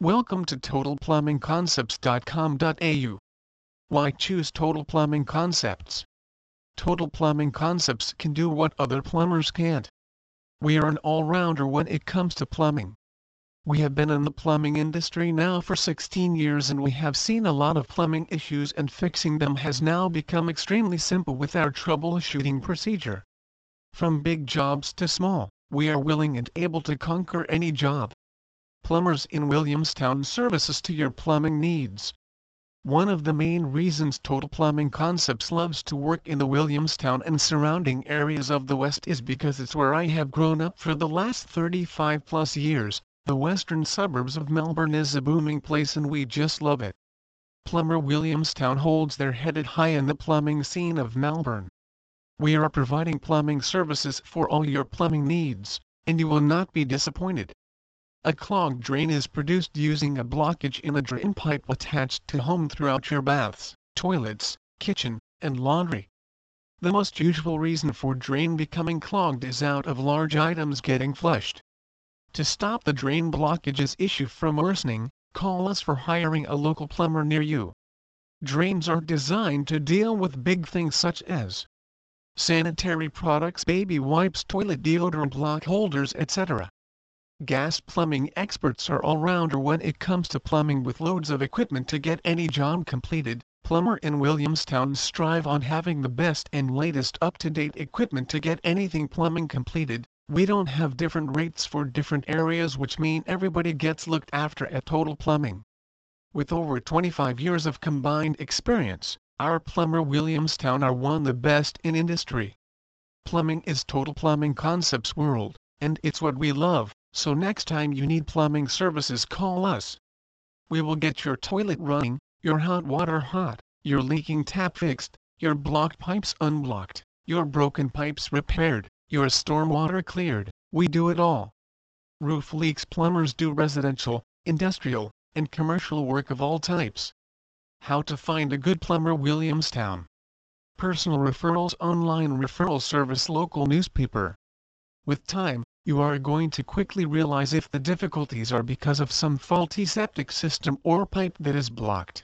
Welcome to TotalPlumbingConcepts.com.au. Why choose Total Plumbing Concepts? Total Plumbing Concepts can do what other plumbers can't. We are an all-rounder when it comes to plumbing. We have been in the plumbing industry now for 16 years and we have seen a lot of plumbing issues and fixing them has now become extremely simple with our troubleshooting procedure. From big jobs to small, we are willing and able to conquer any job. Plumbers in Williamstown services to your plumbing needs. One of the main reasons Total Plumbing Concepts loves to work in the Williamstown and surrounding areas of the West is because it's where I have grown up for the last 35 plus years. The western suburbs of Melbourne is a booming place and we just love it. Plumber Williamstown holds their head high in the plumbing scene of Melbourne. We are providing plumbing services for all your plumbing needs, and you will not be disappointed. A clogged drain is produced using a blockage in a drain pipe attached to home throughout your baths, toilets, kitchen, and laundry. The most usual reason for drain becoming clogged is out of large items getting flushed. To stop the drain blockages issue from worsening, call us for hiring a local plumber near you. Drains are designed to deal with big things such as sanitary products, baby wipes, toilet deodorant block holders, etc. Gas plumbing experts are all-rounder when it comes to plumbing with loads of equipment to get any job completed. Plumber in Williamstown strive on having the best and latest up-to-date equipment to get anything plumbing completed. We don't have different rates for different areas which mean everybody gets looked after at Total Plumbing. With over 25 years of combined experience, our plumber Williamstown are one of the best in industry. Plumbing is Total Plumbing Concepts World, and it's what we love. So next time you need plumbing services call us. We will get your toilet running, your hot water hot, your leaking tap fixed, your blocked pipes unblocked, your broken pipes repaired, your stormwater cleared, we do it all. Roof leaks plumbers do residential, industrial, and commercial work of all types. How to find a good plumber Williamstown. Personal referrals online referral service local newspaper. With time, you are going to quickly realize if the difficulties are because of some faulty septic system or pipe that is blocked.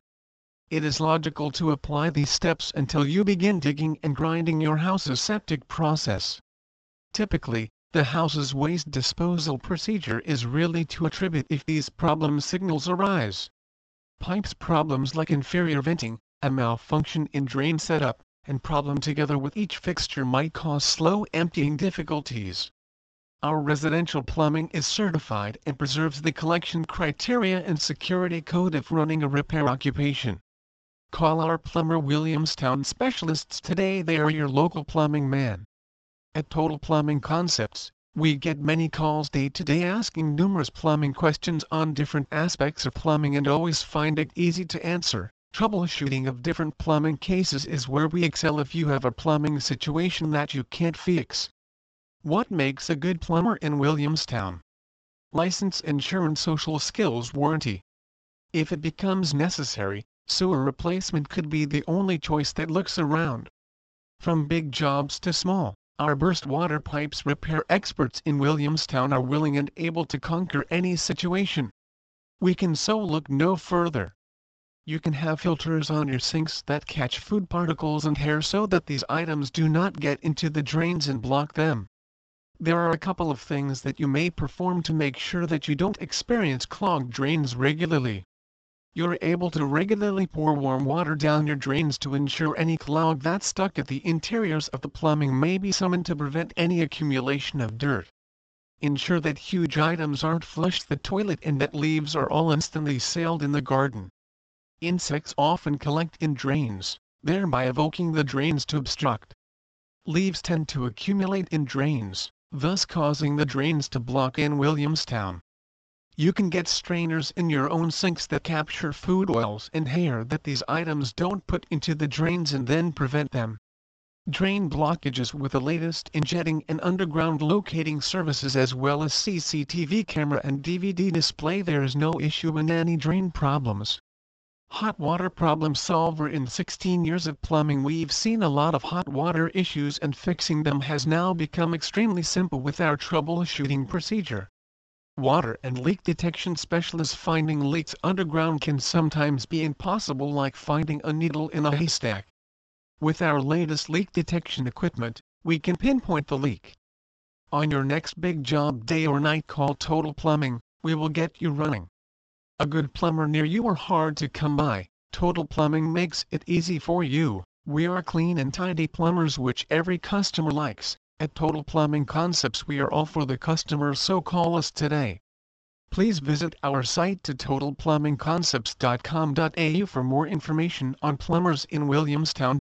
It is logical to apply these steps until you begin digging and grinding your house's septic process. Typically, the house's waste disposal procedure is really to attribute if these problem signals arise. Pipes problems like inferior venting, a malfunction in drain setup, and problem together with each fixture might cause slow emptying difficulties. Our residential plumbing is certified and preserves the collection criteria and security code of running a repair occupation. Call our plumber Williamstown specialists today they are your local plumbing man. At Total Plumbing Concepts, we get many calls day to day asking numerous plumbing questions on different aspects of plumbing and always find it easy to answer. Troubleshooting of different plumbing cases is where we excel if you have a plumbing situation that you can't fix. What makes a good plumber in Williamstown? License insurance social skills warranty. If it becomes necessary, sewer replacement could be the only choice that looks around. From big jobs to small, our burst water pipes repair experts in Williamstown are willing and able to conquer any situation. We can so look no further. You can have filters on your sinks that catch food particles and hair so that these items do not get into the drains and block them. There are a couple of things that you may perform to make sure that you don't experience clogged drains regularly. You're able to regularly pour warm water down your drains to ensure any clog that's stuck at the interiors of the plumbing may be summoned to prevent any accumulation of dirt. Ensure that huge items aren't flushed the toilet and that leaves are all instantly sailed in the garden. Insects often collect in drains, thereby evoking the drains to obstruct. Leaves tend to accumulate in drains, thus causing the drains to block in Williamstown. You can get strainers in your own sinks that capture food oils and hair that these items don't put into the drains and then prevent them. Drain blockages with the latest in jetting and underground locating services as well as CCTV camera and DVD display there is no issue in any drain problems. Hot water problem solver in 16 years of plumbing we've seen a lot of hot water issues and fixing them has now become extremely simple with our troubleshooting procedure. water and leak detection specialists finding leaks underground can sometimes be impossible like finding a needle in a haystack. With our latest leak detection equipment, we can pinpoint the leak. On your next big job day or night call Total Plumbing, we will get you running. A good plumber near you are hard to come by, Total Plumbing makes it easy for you. We are clean and tidy plumbers which every customer likes. At Total Plumbing Concepts we are all for the customer so call us today. Please visit our site to totalplumbingconcepts.com.au for more information on plumbers in Williamstown.